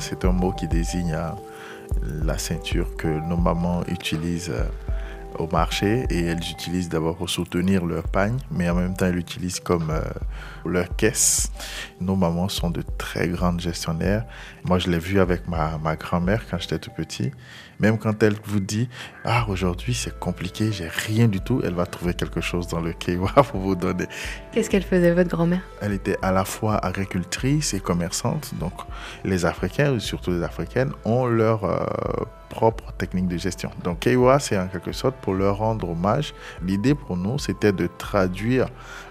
C'est un mot qui désigne euh, la ceinture que nos mamans utilisent euh, au marché et elles utilisent d'abord pour soutenir leur pagne, mais en même temps elles l'utilisent comme euh, leur caisse. Nos mamans sont de très grandes gestionnaires. Moi, je l'ai vu avec ma, ma grand-mère quand j'étais tout petit. Même quand elle vous dit Ah, aujourd'hui c'est compliqué, j'ai rien du tout, elle va trouver quelque chose dans le Kewa pour vous donner. Qu'est-ce qu'elle faisait, votre grand-mère? Elle était à la fois agricultrice et commerçante. Donc, les Africains, surtout les Africaines, ont leur euh, propre technique de gestion. Donc, Kewa, c'est en quelque sorte pour leur rendre hommage. L'idée pour nous, c'était de traduire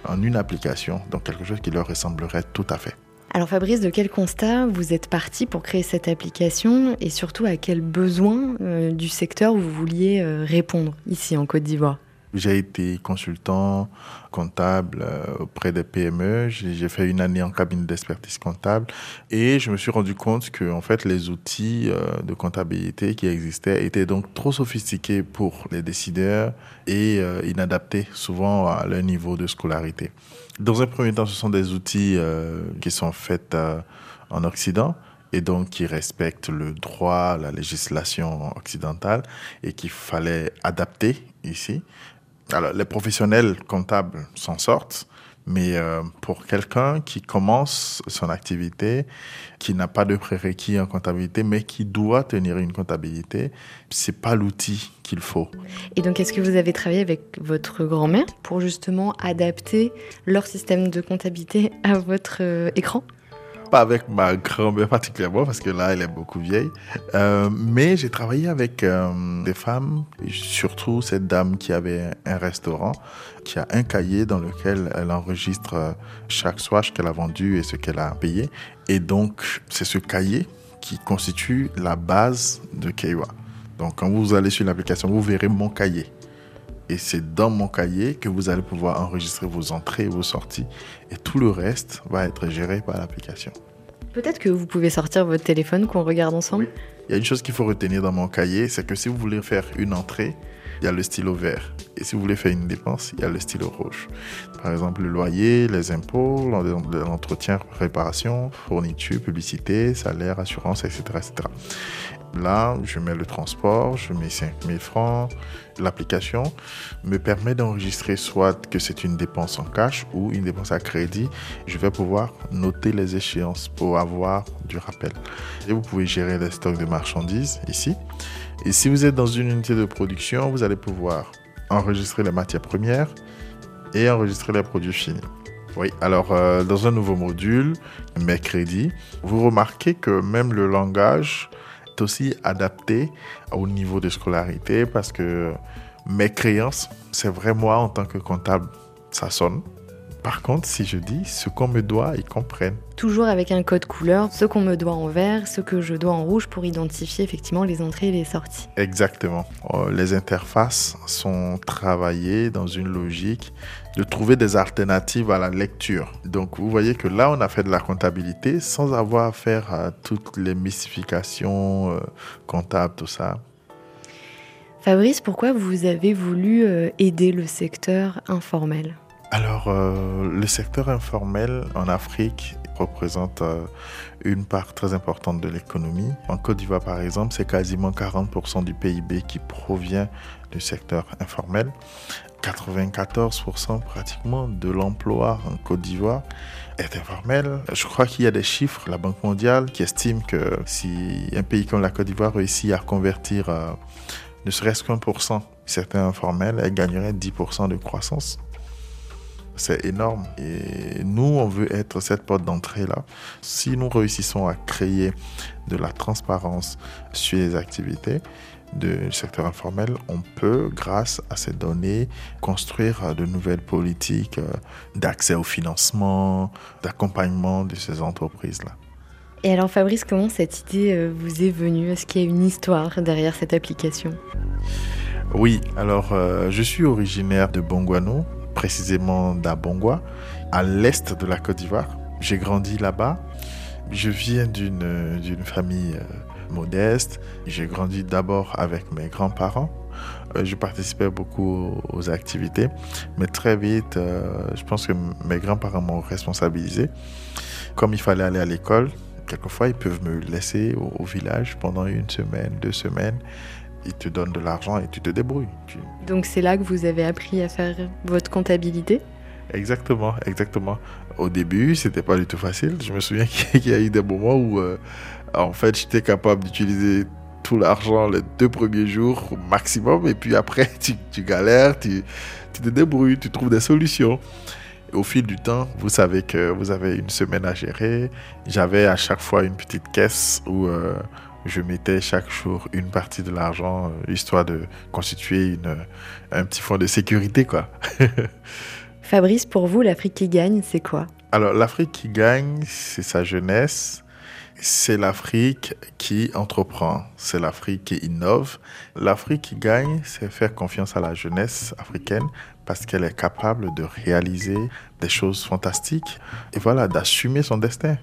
en une application, donc quelque chose qui leur ressemblerait tout à fait. Alors Fabrice, de quel constat vous êtes parti pour créer cette application et surtout à quel besoin euh, du secteur vous vouliez euh, répondre ici en Côte d'Ivoire? J'ai été consultant comptable euh, auprès des PME. J'ai fait une année en cabinet d'expertise comptable et je me suis rendu compte que en fait les outils euh, de comptabilité qui existaient étaient donc trop sophistiqués pour les décideurs et euh, inadaptés souvent à leur niveau de scolarité. Dans un premier temps, ce sont des outils qui sont faits en Occident et donc qui respectent le droit, la législation occidentale et qu'il fallait adapter ici. Alors, les professionnels comptables s'en sortent, mais euh, pour quelqu'un qui commence son activité, qui n'a pas de prérequis en comptabilité, mais qui doit tenir une comptabilité, c'est pas l'outil qu'il faut. Et donc, est-ce que vous avez travaillé avec votre grand-mère pour justement adapter leur système de comptabilité à votre euh, écran? Pas avec ma grand-mère particulièrement, parce que là, elle est beaucoup vieille. Euh, mais j'ai travaillé avec euh, des femmes, surtout cette dame qui avait un restaurant, qui a un cahier dans lequel elle enregistre euh, chaque swatch qu'elle a vendu et ce qu'elle a payé. Et donc, c'est ce cahier qui constitue la base de Keiwa. Donc, quand vous allez sur l'application, vous verrez mon cahier. Et c'est dans mon cahier que vous allez pouvoir enregistrer vos entrées et vos sorties. Et tout le reste va être géré par l'application. Peut-être que vous pouvez sortir votre téléphone qu'on regarde ensemble. Il y a une chose qu'il faut retenir dans mon cahier, c'est que si vous voulez faire une entrée, il y a le stylo vert. Et si vous voulez faire une dépense, il y a le stylo rouge. Par exemple, le loyer, les impôts, l'entretien, réparation, fourniture, publicité, salaire, assurance, etc. etc. Là, je mets le transport, je mets 5000 francs. L'application me permet d'enregistrer soit que c'est une dépense en cash ou une dépense à crédit. Je vais pouvoir noter les échéances pour avoir du rappel. Et vous pouvez gérer les stocks de marchandises ici. Et si vous êtes dans une unité de production, vous allez pouvoir enregistrer les matières premières et enregistrer les produits finis. Oui, alors euh, dans un nouveau module, mes crédits, vous remarquez que même le langage aussi adapté au niveau de scolarité parce que mes créances, c'est vrai moi en tant que comptable, ça sonne. Par contre, si je dis ce qu'on me doit, ils comprennent. Toujours avec un code couleur, ce qu'on me doit en vert, ce que je dois en rouge pour identifier effectivement les entrées et les sorties. Exactement. Euh, les interfaces sont travaillées dans une logique de trouver des alternatives à la lecture. Donc vous voyez que là, on a fait de la comptabilité sans avoir à faire à toutes les mystifications euh, comptables, tout ça. Fabrice, pourquoi vous avez voulu euh, aider le secteur informel? Alors, euh, le secteur informel en Afrique représente euh, une part très importante de l'économie. En Côte d'Ivoire, par exemple, c'est quasiment 40% du PIB qui provient du secteur informel. 94% pratiquement de l'emploi en Côte d'Ivoire est informel. Je crois qu'il y a des chiffres, la Banque mondiale qui estime que si un pays comme la Côte d'Ivoire réussit à convertir euh, ne serait-ce qu'un pour cent secteur informel, elle gagnerait 10% de croissance c'est énorme. Et nous, on veut être cette porte d'entrée-là. Si nous réussissons à créer de la transparence sur les activités du secteur informel, on peut, grâce à ces données, construire de nouvelles politiques euh, d'accès au financement, d'accompagnement de ces entreprises-là. Et alors Fabrice, comment cette idée euh, vous est venue? Est-ce qu'il y a une histoire derrière cette application? Oui, alors euh, je suis originaire de Bongouano, précisément d'Abongwa, à l'est de la Côte d'Ivoire. J'ai grandi là-bas. Je viens d'une famille euh, modeste. J'ai grandi d'abord avec mes grands-parents. Euh, je participais beaucoup aux activités, mais très vite, euh, je pense que mes grands-parents m'ont responsabilisé. Comme il fallait aller à l'école, quelquefois, ils peuvent me laisser au, village pendant une semaine, deux semaines. Ils te donnent de l'argent et tu te débrouilles. Donc c'est là que vous avez appris à faire votre comptabilité? Exactement, exactement. Au début, c'était pas du tout facile. Je me souviens qu'il y a eu des moments où, euh, en fait, j'étais capable d'utiliser tout l'argent les deux premiers jours au maximum, et puis après, tu, tu galères, tu, tu, te débrouilles, tu trouves des solutions. au fil du temps, vous savez que vous avez une semaine à gérer. J'avais à chaque fois une petite caisse où euh, je mettais chaque jour une partie de l'argent, euh, histoire de constituer une, un petit fonds de sécurité, quoi. Fabrice, pour vous, l'Afrique qui gagne, c'est quoi? Alors, l'Afrique qui gagne, c'est sa jeunesse. C'est l'Afrique qui entreprend, c'est l'Afrique qui innove. L'Afrique qui gagne, c'est faire confiance à la jeunesse africaine parce qu'elle est capable de réaliser des choses fantastiques et voilà, d'assumer son destin.